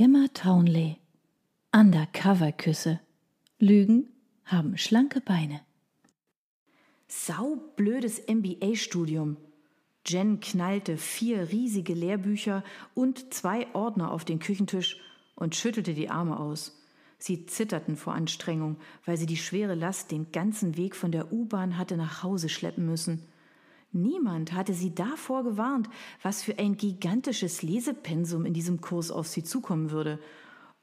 Gemma Townley. Undercover-Küsse. Lügen haben schlanke Beine. Saublödes MBA-Studium. Jen knallte vier riesige Lehrbücher und zwei Ordner auf den Küchentisch und schüttelte die Arme aus. Sie zitterten vor Anstrengung, weil sie die schwere Last den ganzen Weg von der U-Bahn hatte nach Hause schleppen müssen. Niemand hatte sie davor gewarnt, was für ein gigantisches Lesepensum in diesem Kurs auf sie zukommen würde.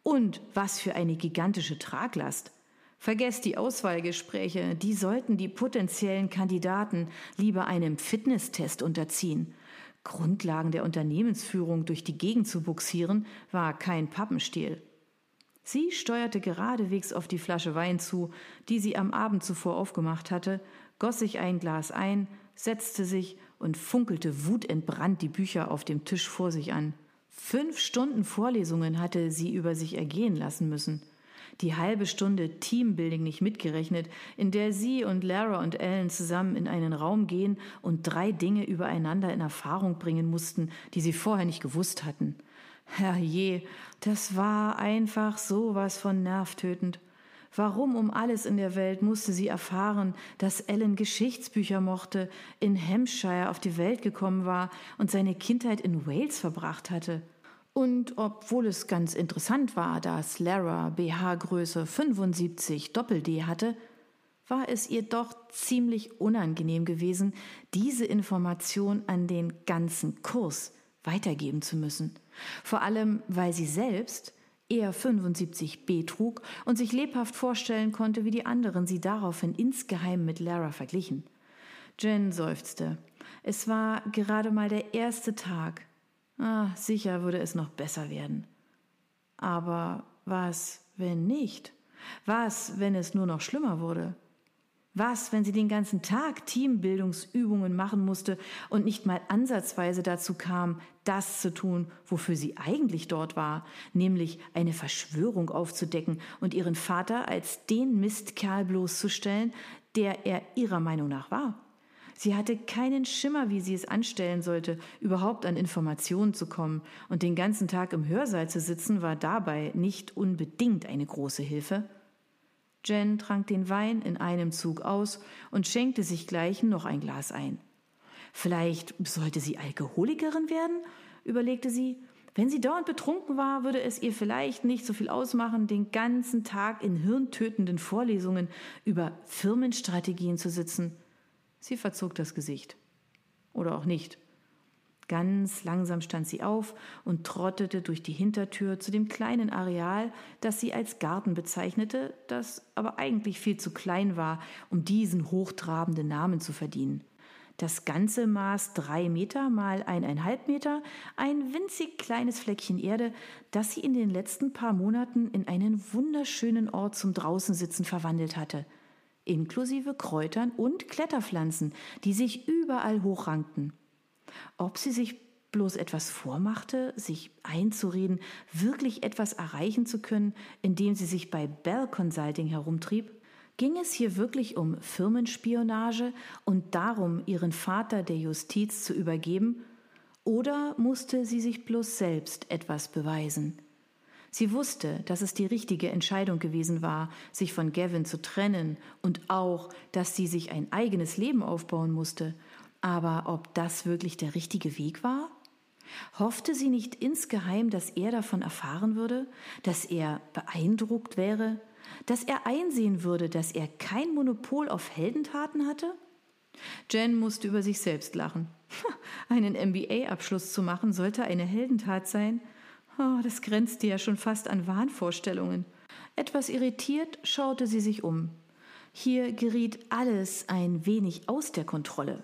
Und was für eine gigantische Traglast. Vergesst die Auswahlgespräche, die sollten die potenziellen Kandidaten lieber einem Fitnesstest unterziehen. Grundlagen der Unternehmensführung durch die Gegend zu buxieren, war kein Pappenstiel. Sie steuerte geradewegs auf die Flasche Wein zu, die sie am Abend zuvor aufgemacht hatte, goss sich ein Glas ein, setzte sich und funkelte wutentbrannt die Bücher auf dem Tisch vor sich an. Fünf Stunden Vorlesungen hatte sie über sich ergehen lassen müssen. Die halbe Stunde Teambuilding nicht mitgerechnet, in der sie und Lara und Ellen zusammen in einen Raum gehen und drei Dinge übereinander in Erfahrung bringen mussten, die sie vorher nicht gewusst hatten. Herrje, das war einfach sowas von nervtötend. Warum um alles in der Welt musste sie erfahren, dass Ellen Geschichtsbücher mochte, in Hampshire auf die Welt gekommen war und seine Kindheit in Wales verbracht hatte? Und obwohl es ganz interessant war, dass Lara BH-Größe 75 Doppel-D hatte, war es ihr doch ziemlich unangenehm gewesen, diese Information an den ganzen Kurs weitergeben zu müssen. Vor allem, weil sie selbst eher 75b trug und sich lebhaft vorstellen konnte, wie die anderen sie daraufhin insgeheim mit Lara verglichen. Jen seufzte. Es war gerade mal der erste Tag. Ah, sicher würde es noch besser werden. Aber was, wenn nicht? Was, wenn es nur noch schlimmer wurde? Was, wenn sie den ganzen Tag Teambildungsübungen machen musste und nicht mal ansatzweise dazu kam, das zu tun, wofür sie eigentlich dort war, nämlich eine Verschwörung aufzudecken und ihren Vater als den Mistkerl bloßzustellen, der er ihrer Meinung nach war? Sie hatte keinen Schimmer, wie sie es anstellen sollte, überhaupt an Informationen zu kommen, und den ganzen Tag im Hörsaal zu sitzen war dabei nicht unbedingt eine große Hilfe. Jen trank den Wein in einem Zug aus und schenkte sich gleich noch ein Glas ein. Vielleicht sollte sie Alkoholikerin werden, überlegte sie. Wenn sie dauernd betrunken war, würde es ihr vielleicht nicht so viel ausmachen, den ganzen Tag in hirntötenden Vorlesungen über Firmenstrategien zu sitzen. Sie verzog das Gesicht. Oder auch nicht. Ganz langsam stand sie auf und trottete durch die Hintertür zu dem kleinen Areal, das sie als Garten bezeichnete, das aber eigentlich viel zu klein war, um diesen hochtrabenden Namen zu verdienen. Das Ganze maß drei Meter mal eineinhalb Meter, ein winzig kleines Fleckchen Erde, das sie in den letzten paar Monaten in einen wunderschönen Ort zum Draußensitzen verwandelt hatte, inklusive Kräutern und Kletterpflanzen, die sich überall hochrankten. Ob sie sich bloß etwas vormachte, sich einzureden, wirklich etwas erreichen zu können, indem sie sich bei Bell Consulting herumtrieb? Ging es hier wirklich um Firmenspionage und darum, ihren Vater der Justiz zu übergeben? Oder musste sie sich bloß selbst etwas beweisen? Sie wusste, dass es die richtige Entscheidung gewesen war, sich von Gavin zu trennen und auch, dass sie sich ein eigenes Leben aufbauen musste aber ob das wirklich der richtige Weg war? Hoffte sie nicht insgeheim, dass er davon erfahren würde, dass er beeindruckt wäre, dass er einsehen würde, dass er kein Monopol auf Heldentaten hatte? Jen musste über sich selbst lachen. Einen MBA-Abschluss zu machen sollte eine Heldentat sein. Oh, das grenzte ja schon fast an Wahnvorstellungen. Etwas irritiert schaute sie sich um. Hier geriet alles ein wenig aus der Kontrolle.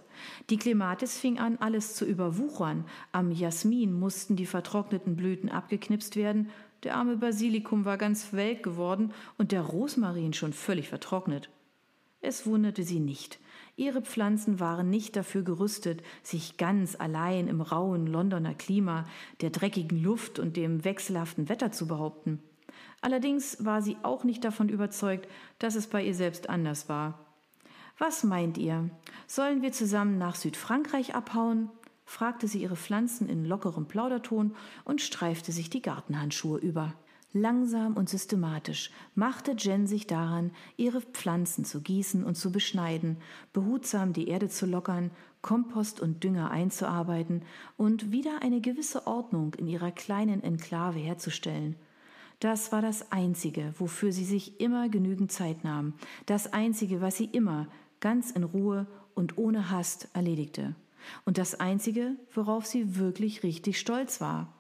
Die Klematis fing an, alles zu überwuchern. Am Jasmin mussten die vertrockneten Blüten abgeknipst werden. Der arme Basilikum war ganz welk geworden und der Rosmarin schon völlig vertrocknet. Es wunderte sie nicht. Ihre Pflanzen waren nicht dafür gerüstet, sich ganz allein im rauen Londoner Klima, der dreckigen Luft und dem wechselhaften Wetter zu behaupten. Allerdings war sie auch nicht davon überzeugt, dass es bei ihr selbst anders war. Was meint ihr? Sollen wir zusammen nach Südfrankreich abhauen? fragte sie ihre Pflanzen in lockerem Plauderton und streifte sich die Gartenhandschuhe über. Langsam und systematisch machte Jen sich daran, ihre Pflanzen zu gießen und zu beschneiden, behutsam die Erde zu lockern, Kompost und Dünger einzuarbeiten und wieder eine gewisse Ordnung in ihrer kleinen Enklave herzustellen. Das war das Einzige, wofür sie sich immer genügend Zeit nahm, das Einzige, was sie immer ganz in Ruhe und ohne Hast erledigte, und das Einzige, worauf sie wirklich richtig stolz war.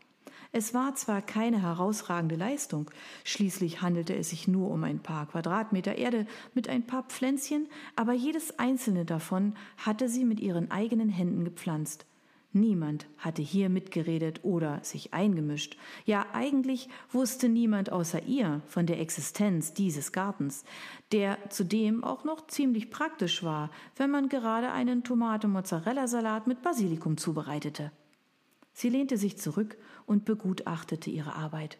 Es war zwar keine herausragende Leistung, schließlich handelte es sich nur um ein paar Quadratmeter Erde mit ein paar Pflänzchen, aber jedes einzelne davon hatte sie mit ihren eigenen Händen gepflanzt. Niemand hatte hier mitgeredet oder sich eingemischt. Ja, eigentlich wusste niemand außer ihr von der Existenz dieses Gartens, der zudem auch noch ziemlich praktisch war, wenn man gerade einen Tomate-Mozzarella-Salat mit Basilikum zubereitete. Sie lehnte sich zurück und begutachtete ihre Arbeit.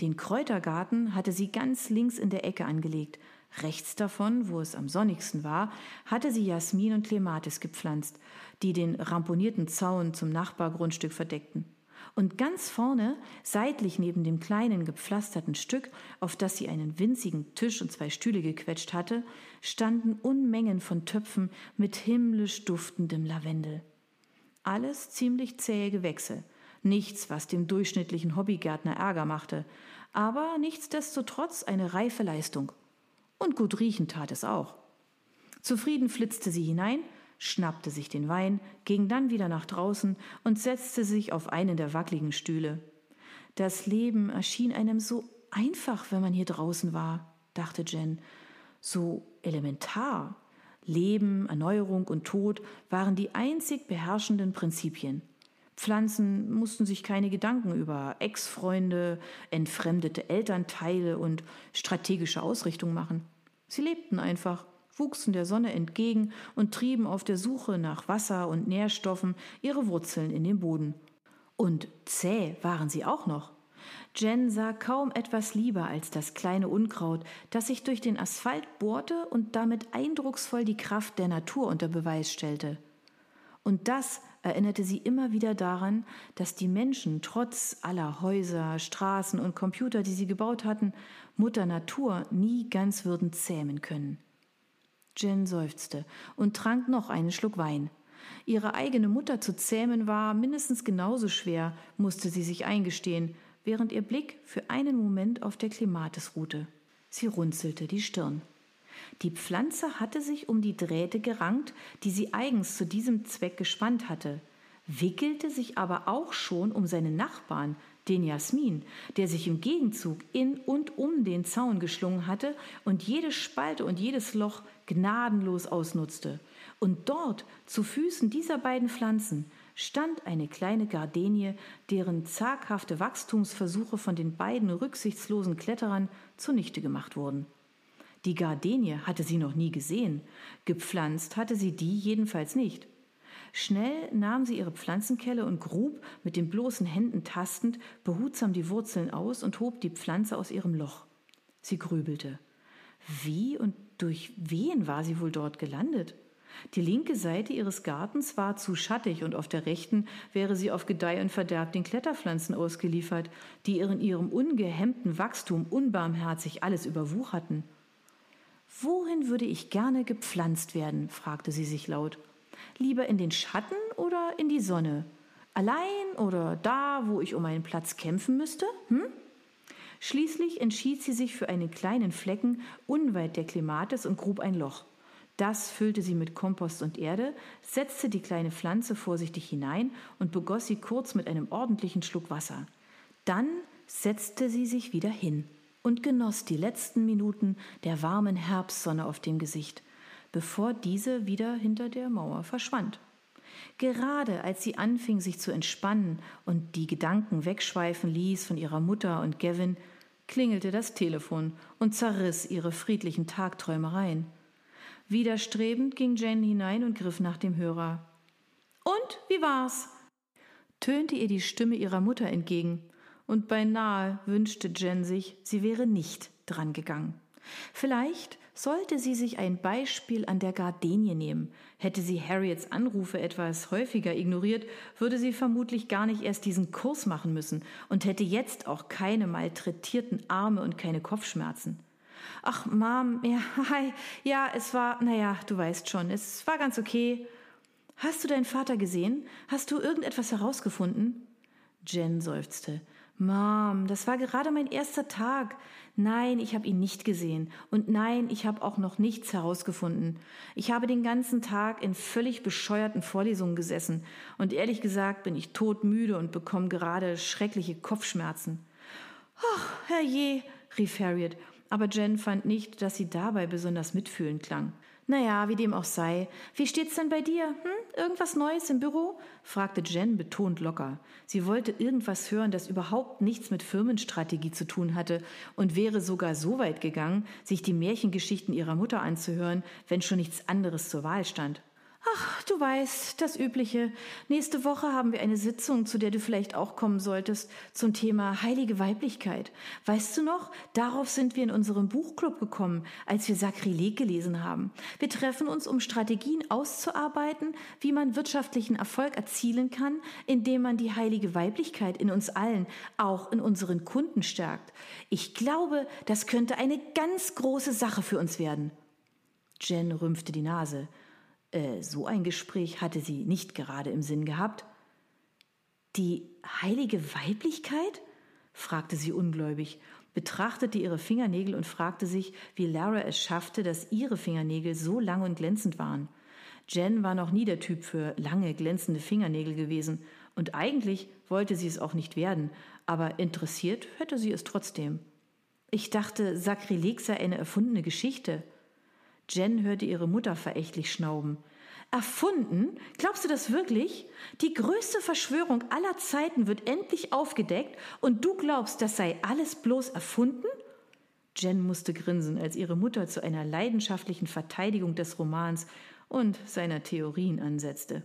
Den Kräutergarten hatte sie ganz links in der Ecke angelegt. Rechts davon, wo es am sonnigsten war, hatte sie Jasmin und Clematis gepflanzt, die den ramponierten Zaun zum Nachbargrundstück verdeckten. Und ganz vorne, seitlich neben dem kleinen gepflasterten Stück, auf das sie einen winzigen Tisch und zwei Stühle gequetscht hatte, standen Unmengen von Töpfen mit himmlisch duftendem Lavendel. Alles ziemlich zähe Gewächse. Nichts, was dem durchschnittlichen Hobbygärtner Ärger machte, aber nichtsdestotrotz eine reife Leistung. Und gut riechen tat es auch. Zufrieden flitzte sie hinein, schnappte sich den Wein, ging dann wieder nach draußen und setzte sich auf einen der wackligen Stühle. Das Leben erschien einem so einfach, wenn man hier draußen war, dachte Jen, so elementar. Leben, Erneuerung und Tod waren die einzig beherrschenden Prinzipien. Pflanzen mussten sich keine Gedanken über Ex-Freunde, entfremdete Elternteile und strategische Ausrichtung machen. Sie lebten einfach, wuchsen der Sonne entgegen und trieben auf der Suche nach Wasser und Nährstoffen ihre Wurzeln in den Boden. Und zäh waren sie auch noch. Jen sah kaum etwas lieber als das kleine Unkraut, das sich durch den Asphalt bohrte und damit eindrucksvoll die Kraft der Natur unter Beweis stellte. Und das erinnerte sie immer wieder daran, dass die Menschen trotz aller Häuser, Straßen und Computer, die sie gebaut hatten, Mutter Natur nie ganz würden zähmen können. Jen seufzte und trank noch einen Schluck Wein. Ihre eigene Mutter zu zähmen war mindestens genauso schwer, musste sie sich eingestehen, während ihr Blick für einen Moment auf der Klimatis ruhte. Sie runzelte die Stirn. Die Pflanze hatte sich um die Drähte gerankt, die sie eigens zu diesem Zweck gespannt hatte, wickelte sich aber auch schon um seinen Nachbarn, den Jasmin, der sich im Gegenzug in und um den Zaun geschlungen hatte und jede Spalte und jedes Loch gnadenlos ausnutzte. Und dort, zu Füßen dieser beiden Pflanzen, stand eine kleine Gardenie, deren zaghafte Wachstumsversuche von den beiden rücksichtslosen Kletterern zunichte gemacht wurden. Die Gardenie hatte sie noch nie gesehen, gepflanzt hatte sie die jedenfalls nicht. Schnell nahm sie ihre Pflanzenkelle und grub, mit den bloßen Händen tastend, behutsam die Wurzeln aus und hob die Pflanze aus ihrem Loch. Sie grübelte. Wie und durch wen war sie wohl dort gelandet? Die linke Seite ihres Gartens war zu schattig und auf der rechten wäre sie auf Gedeih und Verderb den Kletterpflanzen ausgeliefert, die in ihrem ungehemmten Wachstum unbarmherzig alles überwucherten. Wohin würde ich gerne gepflanzt werden? fragte sie sich laut. Lieber in den Schatten oder in die Sonne? Allein oder da, wo ich um einen Platz kämpfen müsste? Hm? Schließlich entschied sie sich für einen kleinen Flecken unweit der Klimatis und grub ein Loch. Das füllte sie mit Kompost und Erde, setzte die kleine Pflanze vorsichtig hinein und begoss sie kurz mit einem ordentlichen Schluck Wasser. Dann setzte sie sich wieder hin und genoss die letzten Minuten der warmen Herbstsonne auf dem Gesicht, bevor diese wieder hinter der Mauer verschwand. Gerade als sie anfing, sich zu entspannen und die Gedanken wegschweifen ließ von ihrer Mutter und Gavin, klingelte das Telefon und zerriss ihre friedlichen Tagträumereien. Widerstrebend ging Jane hinein und griff nach dem Hörer. Und wie war's? tönte ihr die Stimme ihrer Mutter entgegen, und beinahe wünschte Jen sich, sie wäre nicht drangegangen. Vielleicht sollte sie sich ein Beispiel an der Gardenie nehmen. Hätte sie Harriets Anrufe etwas häufiger ignoriert, würde sie vermutlich gar nicht erst diesen Kurs machen müssen und hätte jetzt auch keine malträtierten Arme und keine Kopfschmerzen. Ach, Mom, ja, hi, ja, es war, naja, du weißt schon, es war ganz okay. Hast du deinen Vater gesehen? Hast du irgendetwas herausgefunden? Jen seufzte. Mom, das war gerade mein erster Tag. Nein, ich habe ihn nicht gesehen. Und nein, ich habe auch noch nichts herausgefunden. Ich habe den ganzen Tag in völlig bescheuerten Vorlesungen gesessen. Und ehrlich gesagt bin ich todmüde und bekomme gerade schreckliche Kopfschmerzen. Ach, herrje, rief Harriet aber Jen fand nicht, dass sie dabei besonders mitfühlend klang. Naja, wie dem auch sei. Wie steht's denn bei dir? Hm? Irgendwas Neues im Büro? fragte Jen betont locker. Sie wollte irgendwas hören, das überhaupt nichts mit Firmenstrategie zu tun hatte und wäre sogar so weit gegangen, sich die Märchengeschichten ihrer Mutter anzuhören, wenn schon nichts anderes zur Wahl stand. Ach, du weißt, das Übliche. Nächste Woche haben wir eine Sitzung, zu der du vielleicht auch kommen solltest, zum Thema heilige Weiblichkeit. Weißt du noch, darauf sind wir in unserem Buchclub gekommen, als wir Sakrileg gelesen haben. Wir treffen uns, um Strategien auszuarbeiten, wie man wirtschaftlichen Erfolg erzielen kann, indem man die heilige Weiblichkeit in uns allen, auch in unseren Kunden stärkt. Ich glaube, das könnte eine ganz große Sache für uns werden. Jen rümpfte die Nase. Äh, so ein Gespräch hatte sie nicht gerade im Sinn gehabt. Die heilige Weiblichkeit? fragte sie ungläubig, betrachtete ihre Fingernägel und fragte sich, wie Lara es schaffte, dass ihre Fingernägel so lang und glänzend waren. Jen war noch nie der Typ für lange, glänzende Fingernägel gewesen, und eigentlich wollte sie es auch nicht werden, aber interessiert hätte sie es trotzdem. Ich dachte, Sakrileg sei eine erfundene Geschichte. Jen hörte ihre Mutter verächtlich schnauben. Erfunden? Glaubst du das wirklich? Die größte Verschwörung aller Zeiten wird endlich aufgedeckt und du glaubst, das sei alles bloß erfunden? Jen musste grinsen, als ihre Mutter zu einer leidenschaftlichen Verteidigung des Romans und seiner Theorien ansetzte.